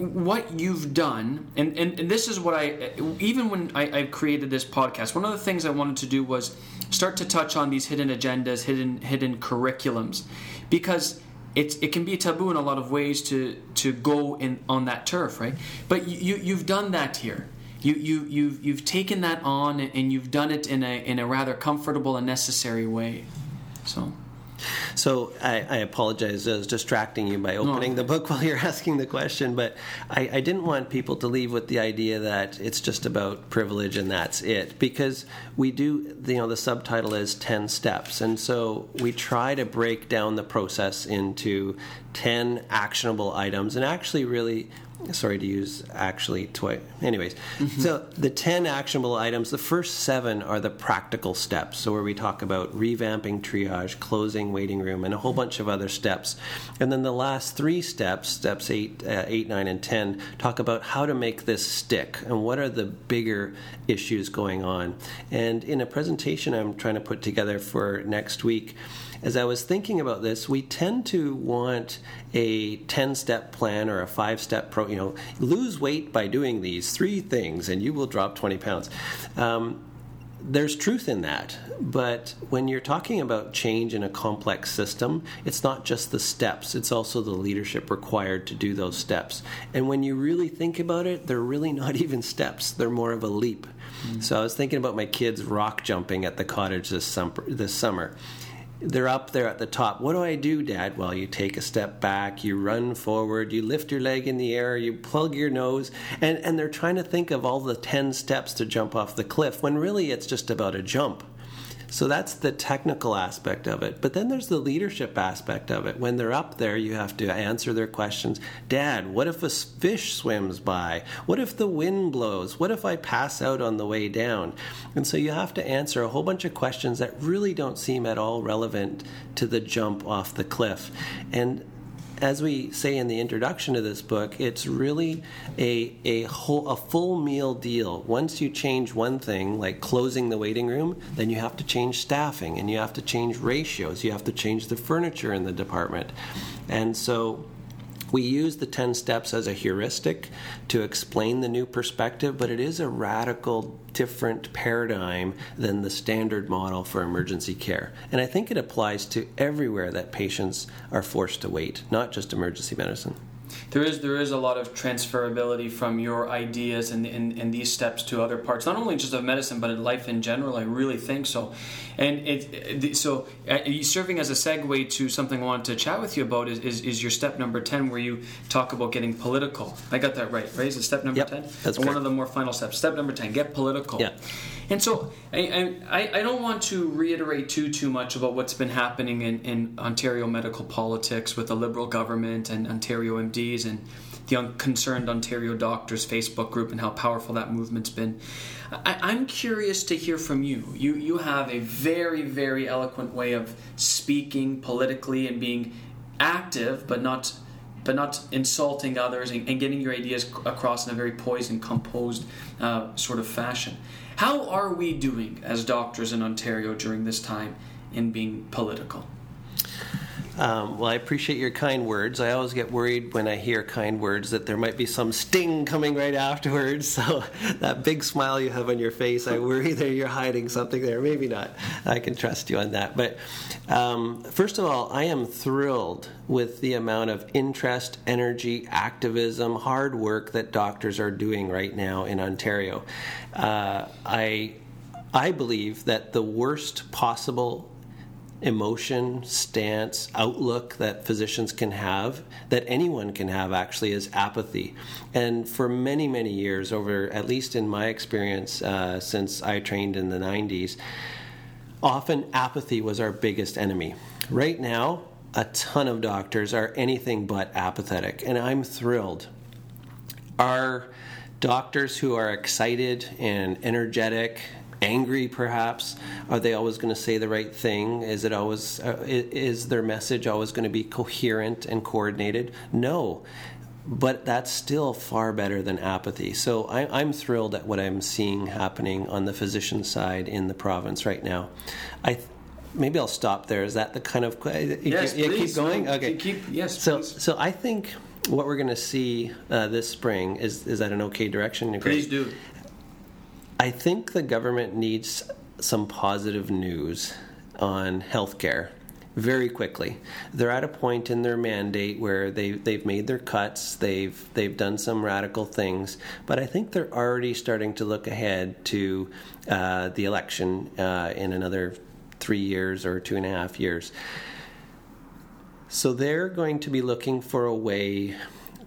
S1: what you've done, and, and, and, this is what I, even when I, I, created this podcast, one of the things I wanted to do was start to touch on these hidden agendas, hidden hidden curriculums, because it's it can be taboo in a lot of ways to to go in on that turf, right? But you you've done that here. You you you've you've taken that on and you've done it in a in a rather comfortable and necessary way. So.
S2: So I, I apologize. I was distracting you by opening no. the book while you're asking the question, but I, I didn't want people to leave with the idea that it's just about privilege and that's it, because we do. You know, the subtitle is ten steps, and so we try to break down the process into ten actionable items, and actually really sorry to use actually twice. Anyways, mm-hmm. so the 10 actionable items, the first seven are the practical steps. So, where we talk about revamping triage, closing waiting room, and a whole bunch of other steps. And then the last three steps, steps eight, uh, eight, nine, and 10, talk about how to make this stick and what are the bigger issues going on. And in a presentation I'm trying to put together for next week, as I was thinking about this, we tend to want a 10 step plan or a five step pro, you know, lose weight by doing these three things and you will drop 20 pounds. Um, there's truth in that, but when you're talking about change in a complex system, it's not just the steps, it's also the leadership required to do those steps. And when you really think about it, they're really not even steps, they're more of a leap. Mm-hmm. So I was thinking about my kids rock jumping at the cottage this summer, this summer they're up there at the top. What do I do, Dad? Well, you take a step back, you run forward, you lift your leg in the air, you plug your nose, and, and they're trying to think of all the 10 steps to jump off the cliff when really it's just about a jump. So that's the technical aspect of it. But then there's the leadership aspect of it. When they're up there, you have to answer their questions. Dad, what if a fish swims by? What if the wind blows? What if I pass out on the way down? And so you have to answer a whole bunch of questions that really don't seem at all relevant to the jump off the cliff. And as we say in the introduction to this book, it's really a a whole a full meal deal. Once you change one thing, like closing the waiting room, then you have to change staffing and you have to change ratios. You have to change the furniture in the department, and so we use the 10 steps as a heuristic to explain the new perspective, but it is a radical different paradigm than the standard model for emergency care. And I think it applies to everywhere that patients are forced to wait, not just emergency medicine
S1: there is there is a lot of transferability from your ideas and, and, and these steps to other parts, not only just of medicine but in life in general. I really think so, and it, so uh, serving as a segue to something I wanted to chat with you about is, is, is, your step number ten, where you talk about getting political. I got that right, right? Is it step number
S2: yep,
S1: ten?
S2: That's
S1: one of the more final steps. Step number ten: get political.
S2: Yeah.
S1: And so I, I, I don't want to reiterate too too much about what's been happening in, in Ontario medical politics with the Liberal government and Ontario MDs and the Concerned Ontario Doctors Facebook group and how powerful that movement's been. I, am curious to hear from you. You you have a very very eloquent way of speaking politically and being active, but not but not insulting others and, and getting your ideas across in a very poised and composed uh, sort of fashion. How are we doing as doctors in Ontario during this time in being political?
S2: Um, well, I appreciate your kind words. I always get worried when I hear kind words that there might be some sting coming right afterwards. So that big smile you have on your face, I worry that you're hiding something there. Maybe not. I can trust you on that. But um, first of all, I am thrilled with the amount of interest, energy, activism, hard work that doctors are doing right now in Ontario. Uh, I I believe that the worst possible emotion, stance, outlook that physicians can have, that anyone can have actually, is apathy. And for many, many years, over at least in my experience uh, since I trained in the 90s, often apathy was our biggest enemy. Right now, a ton of doctors are anything but apathetic, and I'm thrilled. Our doctors who are excited and energetic angry perhaps are they always going to say the right thing is it always uh, is their message always going to be coherent and coordinated no but that's still far better than apathy. So I, am thrilled at what I'm seeing happening on the physician side in the province right now. I maybe I'll stop there. Is that the kind of
S1: yes,
S2: you,
S1: please.
S2: keep going? Okay,
S1: keep yes.
S2: So
S1: please.
S2: so I think what we're going to see uh, this spring is is that an okay direction?
S1: Please do.
S2: I think the government needs some positive news on healthcare very quickly. They're at a point in their mandate where they they've made their cuts, they've they've done some radical things, but I think they're already starting to look ahead to uh, the election uh, in another three years or two and a half years. So they're going to be looking for a way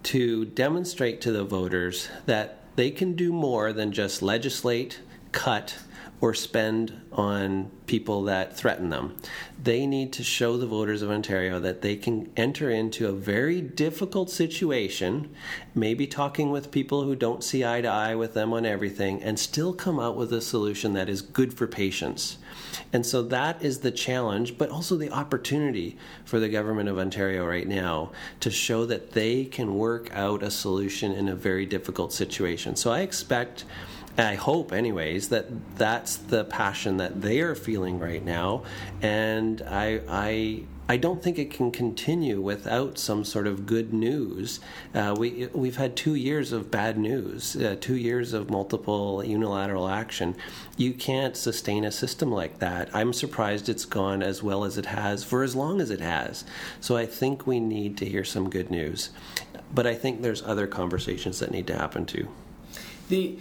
S2: to demonstrate to the voters that they can do more than just legislate, cut, or spend on people that threaten them. They need to show the voters of Ontario that they can enter into a very difficult situation, maybe talking with people who don't see eye to eye with them on everything, and still come out with a solution that is good for patients. And so that is the challenge, but also the opportunity for the government of Ontario right now to show that they can work out a solution in a very difficult situation. So I expect I hope, anyways, that that's the passion that they are feeling right now, and I, I, I don't think it can continue without some sort of good news. Uh, we we've had two years of bad news, uh, two years of multiple unilateral action. You can't sustain a system like that. I'm surprised it's gone as well as it has for as long as it has. So I think we need to hear some good news, but I think there's other conversations that need to happen too.
S1: The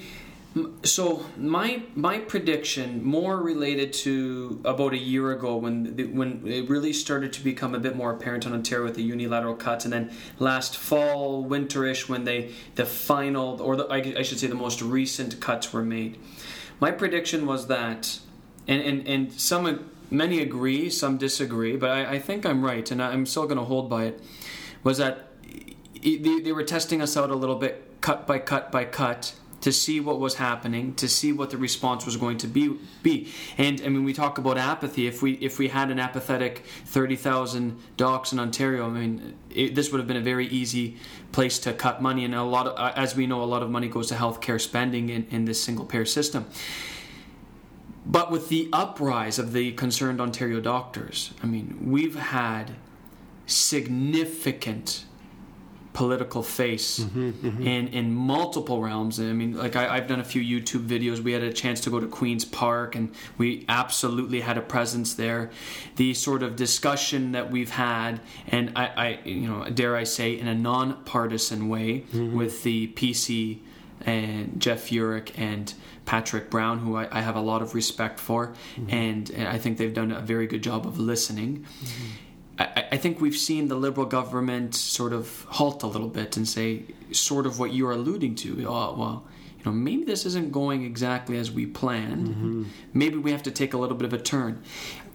S1: so my my prediction more related to about a year ago when the, when it really started to become a bit more apparent on Ontario with the unilateral cuts, and then last fall, winterish when they the final or the, I, I should say the most recent cuts were made. My prediction was that, and and, and some many agree, some disagree, but I, I think I'm right, and I'm still going to hold by it. Was that they, they were testing us out a little bit, cut by cut by cut to see what was happening, to see what the response was going to be. Be and I mean, we talk about apathy. If we if we had an apathetic thirty thousand docs in Ontario, I mean, it, this would have been a very easy place to cut money, and a lot of, uh, as we know, a lot of money goes to healthcare spending in, in this single payer system. But with the uprise of the concerned Ontario doctors, I mean, we've had significant political face mm-hmm, mm-hmm. in in multiple realms. I mean, like I, have done a few YouTube videos. We had a chance to go to Queens Park, and we absolutely had a presence there. The sort of discussion that we've had, and I, I you know, dare I say, in a non-partisan way, mm-hmm. with the PC and Jeff Yurek and Patrick Brown, who I, I have a lot of respect for, mm-hmm. and, and, I think they've done a very good job of listening. Mm-hmm. I, I, think we've seen the Liberal government sort of halt a little bit and say, sort of what you're alluding to. Oh, well, you know, maybe this isn't going exactly as we planned. Mm-hmm. Maybe we have to take a little bit of a turn.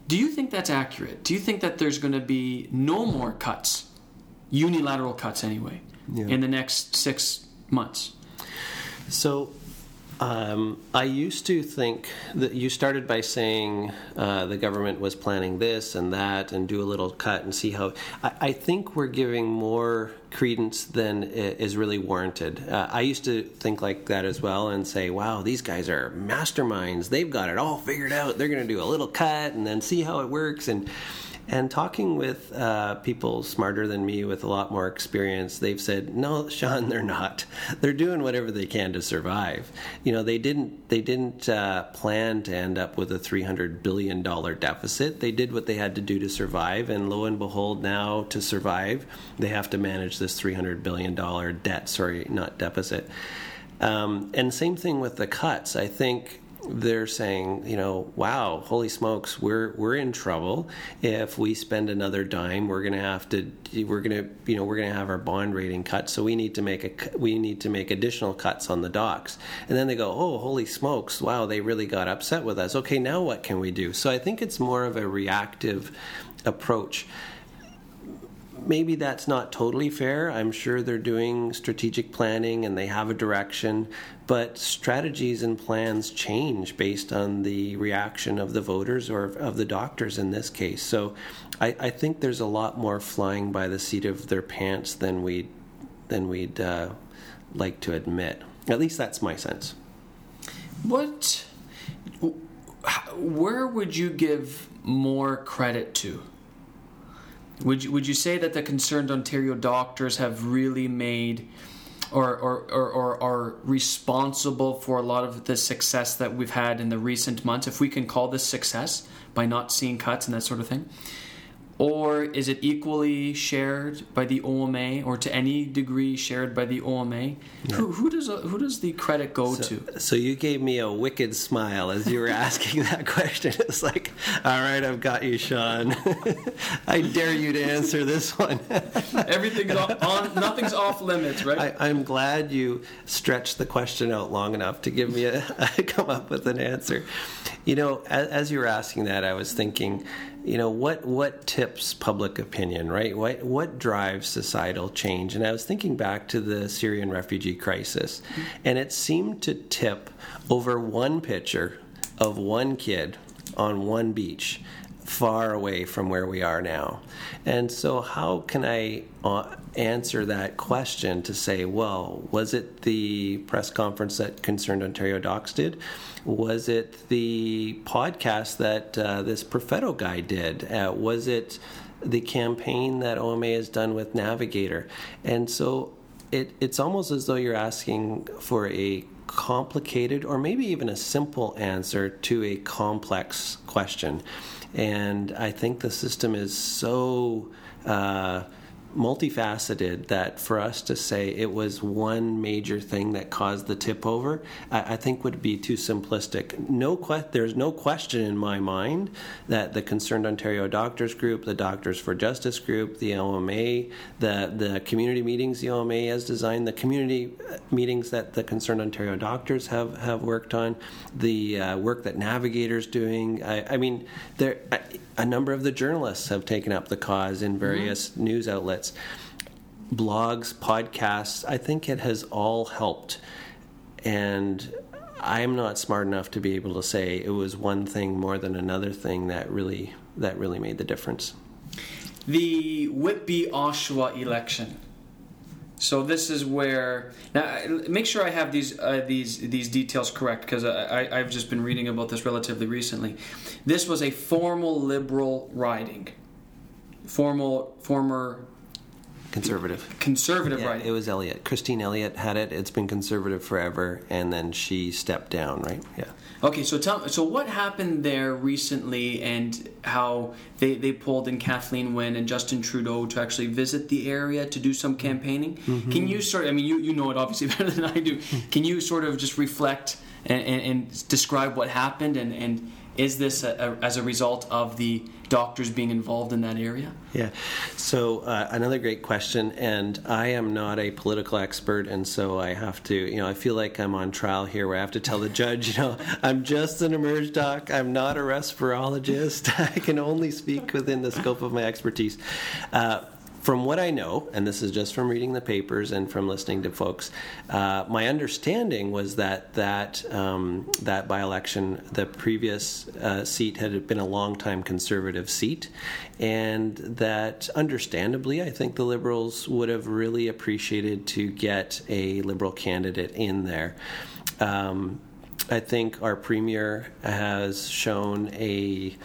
S1: Do you think that's accurate? Do you think that there's going to be no more cuts, unilateral cuts anyway, yeah. in the next six months?
S2: So um, I used to think that you started by saying uh, the government was planning this and that and do a little cut and see how. I, I think we're giving more credence than is really warranted. Uh, I used to think like that as well and say, wow, these guys are masterminds. They've got it all figured out. They're going to do a little cut and then see how it works. And and talking with uh, people smarter than me with a lot more experience, they've said, "No, Shawn, they're not. They're doing whatever they can to survive. You know, they didn't they didn't uh, plan to end up with a three hundred billion dollar deficit. They did what they had to do to survive, and lo and behold, now to survive, they have to manage this three hundred billion dollar debt. Sorry, not deficit." Um, and same thing with the cuts. I think they're saying, you know, wow, holy smokes, we're we're in trouble. If we spend another dime, we're going to have to we're going to you know we're going to have our bond rating cut. So we need to make a we need to make additional cuts on the docs. And then they go, oh, holy smokes, wow, they really got upset with us. Okay, now what can we do? So I think it's more of a reactive approach maybe that's not totally fair. I'm sure they're doing strategic planning and they have a direction, but strategies and plans change based on the reaction of the voters or of the doctors in this case. So I, I think there's a lot more flying by the seat of their pants than we than we'd uh, like to admit. At least that's my sense.
S1: What? Where would you give more credit to? Would you, would you say that the concerned Ontario doctors have really made or, or, or, or, are responsible for a lot of the success that we've had in the recent months, if we can call this success by not seeing cuts and that sort of thing? Or is it equally shared by the OMA, or to any degree shared by the OMA? Yeah. Who, who, does who does the credit go
S2: so,
S1: to?
S2: So you gave me a wicked smile as you were asking that question. It's like, all right, I've got you, Shawn. I dare you to answer this one.
S1: Everything's off, on, nothing's off limits, right?
S2: I, am glad you stretched the question out long enough to give me a come up with an answer. You know, as, as you were asking that, I was thinking you know what what tips public opinion right? What what drives societal change? And i was thinking back to the syrian refugee crisis and it seemed to tip over one picture of one kid on one beach far away from where we are now and so how can i uh, answer that question to say, well, was it the press conference that Concerned Ontario Docs did? Was it the podcast that uh, this Profetto guy did? Uh, was it the campaign that OMA has done with Navigator? And so it, it's almost as though you're asking for a complicated or maybe even a simple answer to a complex question. And I think the system is so. Uh, multifaceted that for us to say it was one major thing that caused the tip over, I, I think would be too simplistic. No, que- there's no question in my mind that the Concerned Ontario Doctors Group, the Doctors for Justice Group, the OMA, the the community meetings the OMA has designed, the community uh, meetings that the Concerned Ontario Doctors have have worked on, the uh, work that Navigator's doing. I, I mean, there a number of the journalists have taken up the cause in various mm-hmm. news outlets, blogs, podcasts. I think it has all helped. and I'm not smart enough to be able to say it was one thing more than another thing that really that really made the difference.
S1: The Whitby Oshawa election. So this is where now make sure I have these uh, these these details correct because I, I've just been reading about this relatively recently. This was a formal liberal riding, formal former
S2: conservative
S1: conservative
S2: yeah,
S1: riding.
S2: It was Elliott. Christine Elliott had it. It's been conservative forever, and then she stepped down. Right? Yeah.
S1: Okay, so tell so what happened there recently, and how they, they pulled in Kathleen Wynne and Justin Trudeau to actually visit the area to do some campaigning. Mm-hmm. Can you sort? Of, I mean, you you know it obviously better than I do. Can you sort of just reflect and, and, and describe what happened, and and is this a, a, as a result of the doctors being involved in that area?
S2: Yeah. So uh, another great question, and I am not a political expert, and so I have to, you know, I feel like I'm on trial here, where I have to tell the judge, you know, I'm just an emerge doc. I'm not a respirologist. I can only speak within the scope of my expertise. Uh, from what I know, and this is just from reading the papers and from listening to folks, uh, my understanding was that that um, that by-election, the previous uh, seat had been a long-time conservative seat, and that understandably, I think the Liberals would have really appreciated to get a Liberal candidate in there. Um, I think our premier has shown a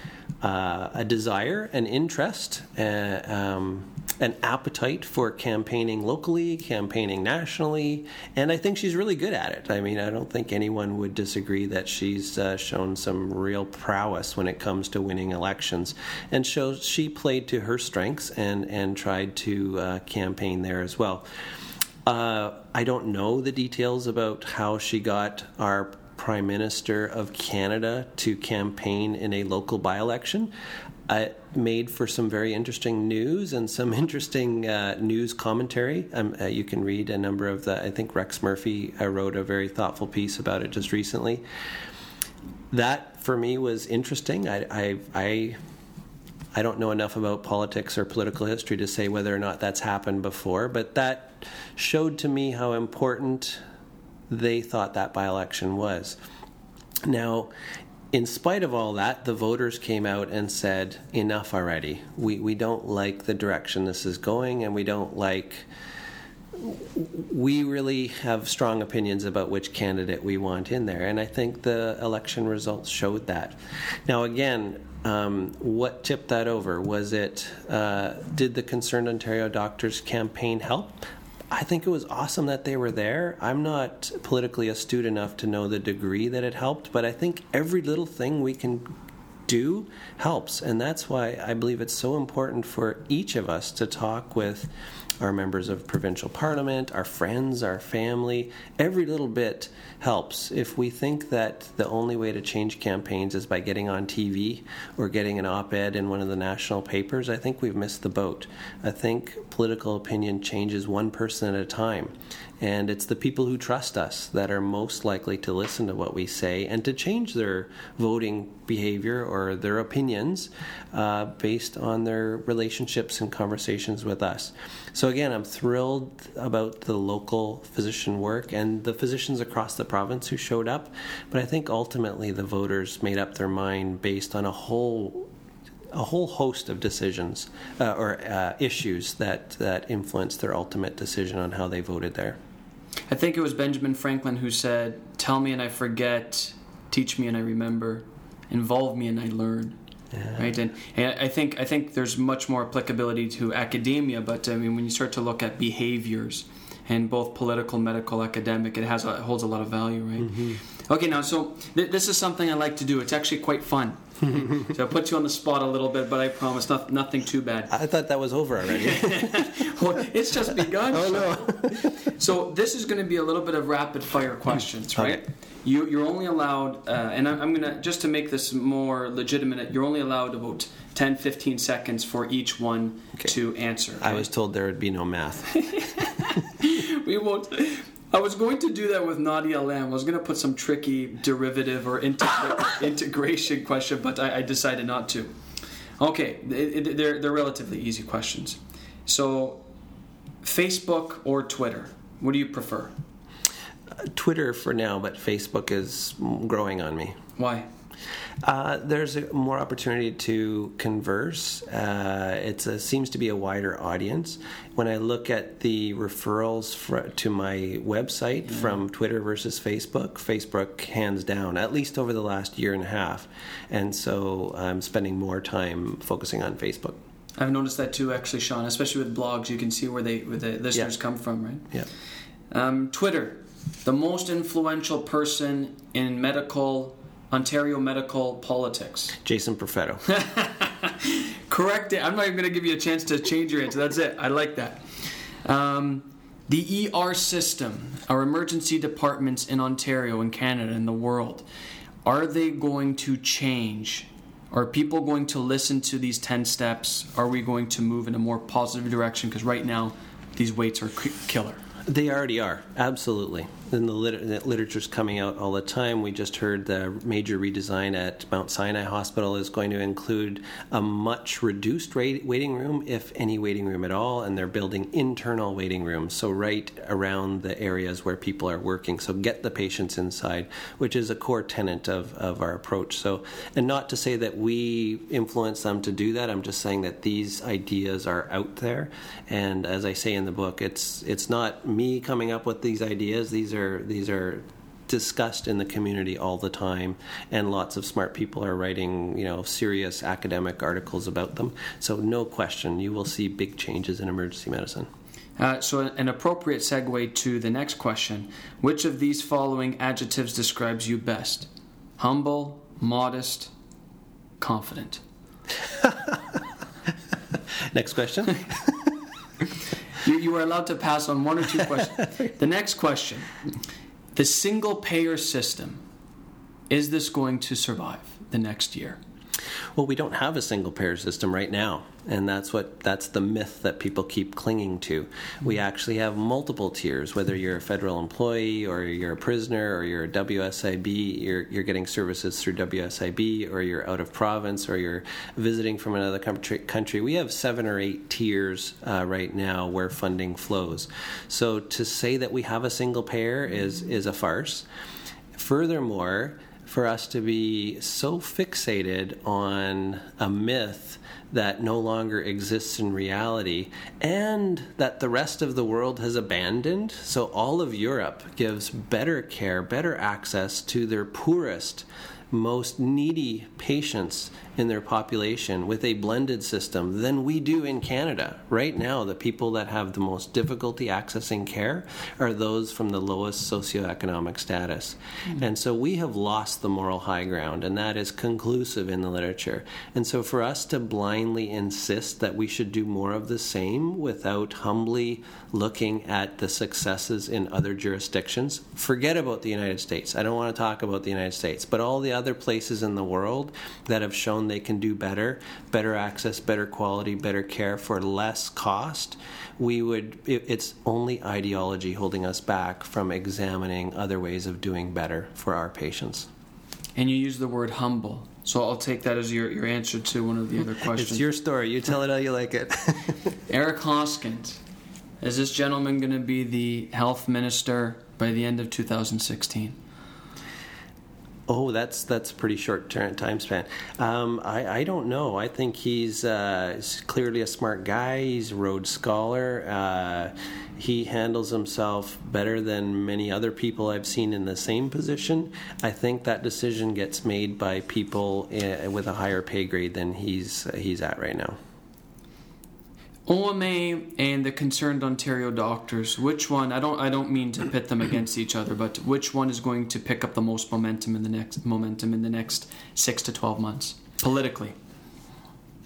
S2: uh, a desire, an interest, uh, um, an appetite for campaigning locally, campaigning nationally, and I think she's really good at it. I mean, I don't think anyone would disagree that she's uh, shown some real prowess when it comes to winning elections, and shows she played to her strengths and and tried to uh, campaign there as well. Uh, I don't know the details about how she got our Prime Minister of Canada to campaign in a local by election. Uh, made for some very interesting news and some interesting uh, news commentary. Um, uh, you can read a number of the. I think Rex Murphy uh, wrote a very thoughtful piece about it just recently. That for me was interesting. I, I, I I don't know enough about politics or political history to say whether or not that's happened before, but that showed to me how important they thought that by election was. Now, in spite of all that, the voters came out and said, enough already. We, we don't like the direction this is going, and we don't like. We really have strong opinions about which candidate we want in there, and I think the election results showed that. Now, again, um, what tipped that over? Was it, uh, did the Concerned Ontario Doctors campaign help? I think it was awesome that they were there. I'm not politically astute enough to know the degree that it helped, but I think every little thing we can do helps. And that's why I believe it's so important for each of us to talk with our members of provincial parliament, our friends, our family. Every little bit helps. If we think that the only way to change campaigns is by getting on TV or getting an op ed in one of the national papers, I think we've missed the boat. I think political opinion changes one person at a time. And it's the people who trust us that are most likely to listen to what we say and to change their voting behavior or their opinions uh, based on their relationships and conversations with us. So, again, I'm thrilled about the local physician work and the physicians across the province who showed up. But I think ultimately the voters made up their mind based on a whole a whole host of decisions uh, or uh, issues that that influenced their ultimate decision on how they voted there.
S1: I think it was Benjamin Franklin who said, "Tell me and I forget, teach me and I remember, involve me and I learn." Yeah. Right, and, and I think I think there's much more applicability to academia, but I mean when you start to look at behaviors, and both political, medical, academic, it has a, it holds a lot of value, right? Mm-hmm. Okay, now so th- this is something I like to do. It's actually quite fun. so I put you on the spot a little bit, but I promise not, nothing too bad.
S2: I thought that was over already.
S1: well, it's just begun.
S2: Oh no!
S1: so this is going to be a little bit of rapid fire questions, right? Okay. You, you're only allowed, uh, and I'm, I'm going to just to make this more legitimate. You're only allowed about 10, 15 seconds for each one okay. to answer.
S2: I was told there would be no math.
S1: we won't. I was going to do that with Nadia Alam. I was going to put some tricky derivative or integra- integration question, but I, I, decided not to. Okay, it, it, they're, they're relatively easy questions. So, Facebook or Twitter? What do you prefer?
S2: Uh, Twitter for now, but Facebook is growing on me.
S1: Why?
S2: Uh, there's a, more opportunity to converse. Uh, it seems to be a wider audience. When I look at the referrals for, to my website mm. from Twitter versus Facebook, Facebook hands down, at least over the last year and a half. And so I'm spending more time focusing on Facebook.
S1: I've noticed that too, actually, Shawn. Especially with blogs, you can see where they where the listeners yeah. come from, right?
S2: Yeah.
S1: Um, Twitter, the most influential person in medical Ontario medical politics.
S2: Jason Profetto.
S1: Correct it. I'm not even going to give you a chance to change your answer. That's it. I like that. Um, the ER system, our emergency departments in Ontario, in Canada, in the world, are they going to change? Are people going to listen to these 10 steps? Are we going to move in a more positive direction? Because right now, these waits are killer.
S2: They already are, absolutely and the, the literature's coming out all the time. We just heard the major redesign at Mount Sinai Hospital is going to include a much reduced waiting room, if any waiting room at all, and they're building internal waiting rooms, so right around the areas where people are working. So get the patients inside, which is a core tenet of, of our approach. So, and not to say that we influence them to do that. I'm just saying that these ideas are out there, and as I say in the book, it's it's not me coming up with these ideas. These are are these are discussed in the community all the time, and lots of smart people are writing, you know, serious academic articles about them. So, no question, you will see big changes in emergency medicine.
S1: Uh, so, an appropriate segue to the next question Which of these following adjectives describes you best? Humble, modest, confident.
S2: next question.
S1: You, you are allowed to pass on one or two questions. the next question The single payer system, is this going to survive the next year?
S2: Well, we don't have a single payer system right now, and that's what that's the myth that people keep clinging to. We actually have multiple tiers. Whether you're a federal employee or you're a prisoner or you're a WSIB, you're you're getting services through WSIB, or you're out of province, or you're visiting from another country. Country. We have seven or eight tiers uh, right now where funding flows. So to say that we have a single payer is is a farce. Furthermore for us to be so fixated on a myth that no longer exists in reality and that the rest of the world has abandoned. So, all of Europe gives better care, better access to their poorest, most needy patients in their population with a blended system than we do in Canada. Right now, the people that have the most difficulty accessing care are those from the lowest socioeconomic status. Mm-hmm. And so we have lost the moral high ground, and that is conclusive in the literature. And so for us to blindly insist that we should do more of the same without humbly looking at the successes in other jurisdictions, forget about the United States. I don't want to talk about the United States, but all the other places in the world that have shown they can do better, better access, better quality, better care for less cost, we would, it's only ideology holding us back from examining other ways of doing better for our patients.
S1: And you use the word humble. So I'll take that as your, your answer to one of the other questions.
S2: It's your story. You tell it how you like it.
S1: Eric Hoskins. Is this gentleman going to be the health minister by the end of 2016?
S2: Oh, that's that's a pretty short time span. Um, I, I don't know. I think he's, uh, clearly a smart guy. He's a Rhodes Scholar. Uh, he handles himself better than many other people I've seen in the same position. I think that decision gets made by people uh, with a higher pay grade than he's he's at right now.
S1: OMA and the concerned Ontario doctors, which one? I don't. I don't mean to pit them against each other, but which one is going to pick up the most momentum in the next momentum in the next six to twelve months politically?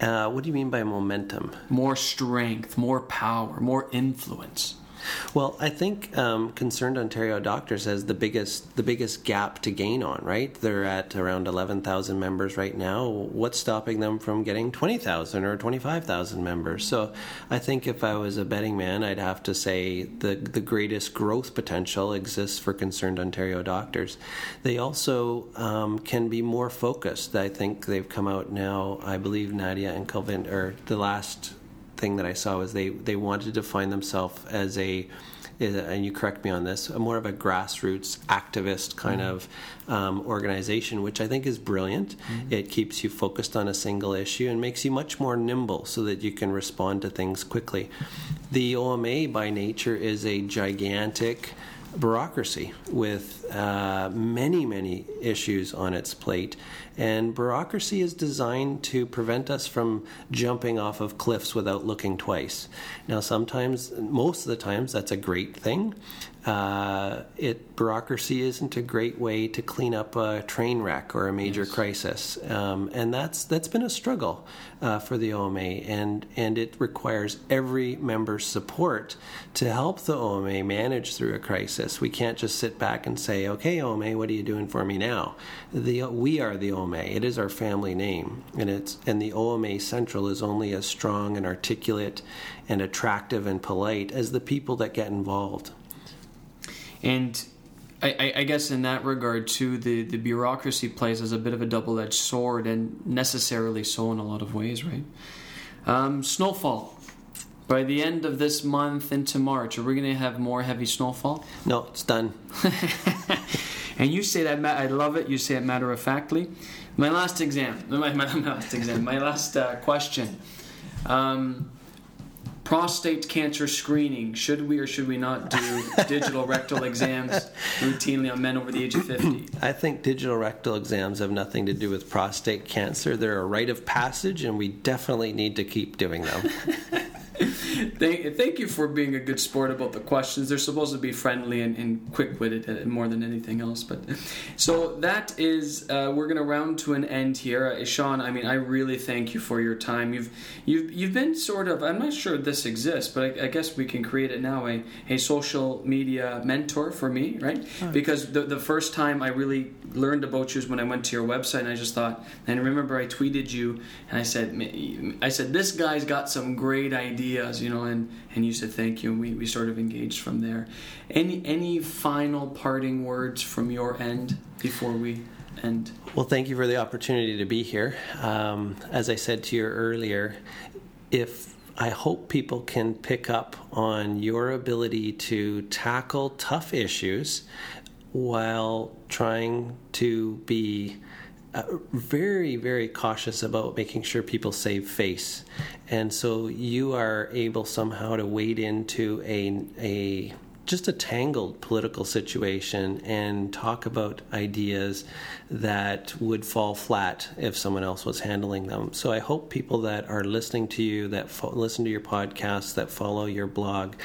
S2: Uh, what do you mean by momentum?
S1: More strength, more power, more influence.
S2: Well, I think um, Concerned Ontario Doctors has the biggest the biggest gap to gain on. Right, they're at around eleven thousand members right now. What's stopping them from getting twenty thousand or twenty five thousand members? So, I think if I was a betting man, I'd have to say the the greatest growth potential exists for Concerned Ontario Doctors. They also um, can be more focused. I think they've come out now. I believe Nadia and Calvin, or the last thing that I saw was they they wanted to find themselves as a and you correct me on this, more of a grassroots activist kind mm-hmm. of um, organization, which I think is brilliant. Mm-hmm. It keeps you focused on a single issue and makes you much more nimble so that you can respond to things quickly. The OMA by nature is a gigantic bureaucracy with uh, many, many issues on its plate. And bureaucracy is designed to prevent us from jumping off of cliffs without looking twice. Now, sometimes, most of the times, that's a great thing. Uh, it bureaucracy isn't a great way to clean up a train wreck or a major yes. crisis, um, and that's that's been a struggle uh, for the OMA, and and it requires every member's support to help the OMA manage through a crisis. We can't just sit back and say, "Okay, OMA, what are you doing for me now?" The we are the OMA. It is our family name, and it's and the OMA Central is only as strong and articulate and attractive and polite as the people that get involved.
S1: And I, I, guess in that regard too, the, the bureaucracy plays as a bit of a double edged sword, and necessarily so in a lot of ways, right? Um, snowfall. By the end of this month into March, are we going to have more heavy snowfall?
S2: No, it's done.
S1: and you say that, I love it. You say it matter of factly. My last exam, my, my, my last exam, my last uh, question. Um, prostate cancer screening. Should we or should we not do digital rectal exams routinely on men over the age of 50
S2: i think digital rectal exams have nothing to do with prostate cancer. They're a rite of passage and we definitely need to keep doing them
S1: thank, thank you for being a good sport about the questions. They're supposed to be friendly and, and quick witted uh, more than anything else. But so that is uh, we're going to round to an end here, uh, Shawn. I mean, I really thank you for your time. You've you've you've been sort of I'm not sure this exists, but I, I guess we can create it now a a social media mentor for me, right? Because the the first time I really learned about you is when I went to your website and I just thought and I remember I tweeted you and I said I said this guy's got some great ideas, you know, and and you said thank you, and we, we sort of engaged from there. Any any final parting words from your end before we end?
S2: Well, thank you for the opportunity to be here. Um, as I said to you earlier, if I hope people can pick up on your ability to tackle tough issues while trying to be uh, very, very cautious about making sure people save face. And so you are able somehow to wade into a, a just a tangled political situation and talk about ideas that would fall flat if someone else was handling them. So I hope people that are listening to you, that fo- listen to your podcast, that follow your blog,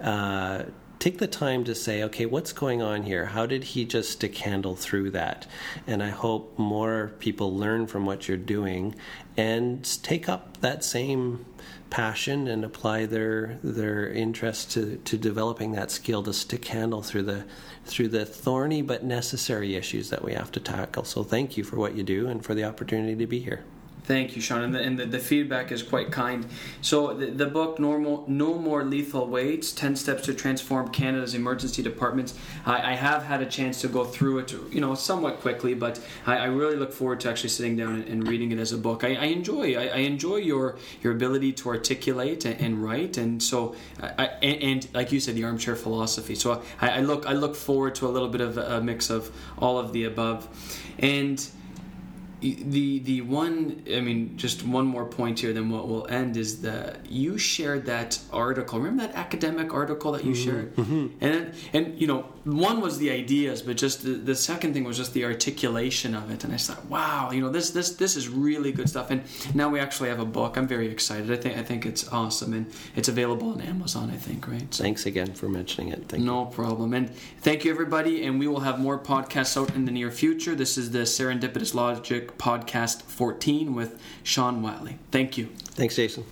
S2: uh, take the time to say, okay, what's going on here? How did he just stick handle through that? And I hope more people learn from what you're doing and take up that same passion and apply their their interest to, to developing that skill to stick handle through the through the thorny but necessary issues that we have to tackle. So thank you for what you do and for the opportunity to be here.
S1: Thank you, Shawn. And the, and the, the feedback is quite kind. So the, the, book, Normal, No More Lethal Waits, 10 Steps to Transform Canada's Emergency Departments. I, I have had a chance to go through it, you know, somewhat quickly, but I, I really look forward to actually sitting down and, and reading it as a book. I, I enjoy I, enjoy your your ability to articulate and, and write, and so I, and, and, like you said, the armchair philosophy. So I, look I look forward to a little bit of a mix of all of the above, and the the one I mean just one more point here then what will end is that you shared that article. Remember that academic article that you mm-hmm. shared? Mm-hmm. and and you know one was the ideas but just the, the second thing was just the articulation of it. And I thought wow you know this this this is really good stuff. And now we actually have a book. I'm very excited. I think I think it's awesome. And it's available on Amazon I think right?
S2: So, thanks again for mentioning it.
S1: Thank no you. problem. And thank you everybody. And we will have more podcasts out in the near future. This is the Serendipitous Logic podcast 14 with Shawn Whatley. Thank you.
S2: Thanks, Jason.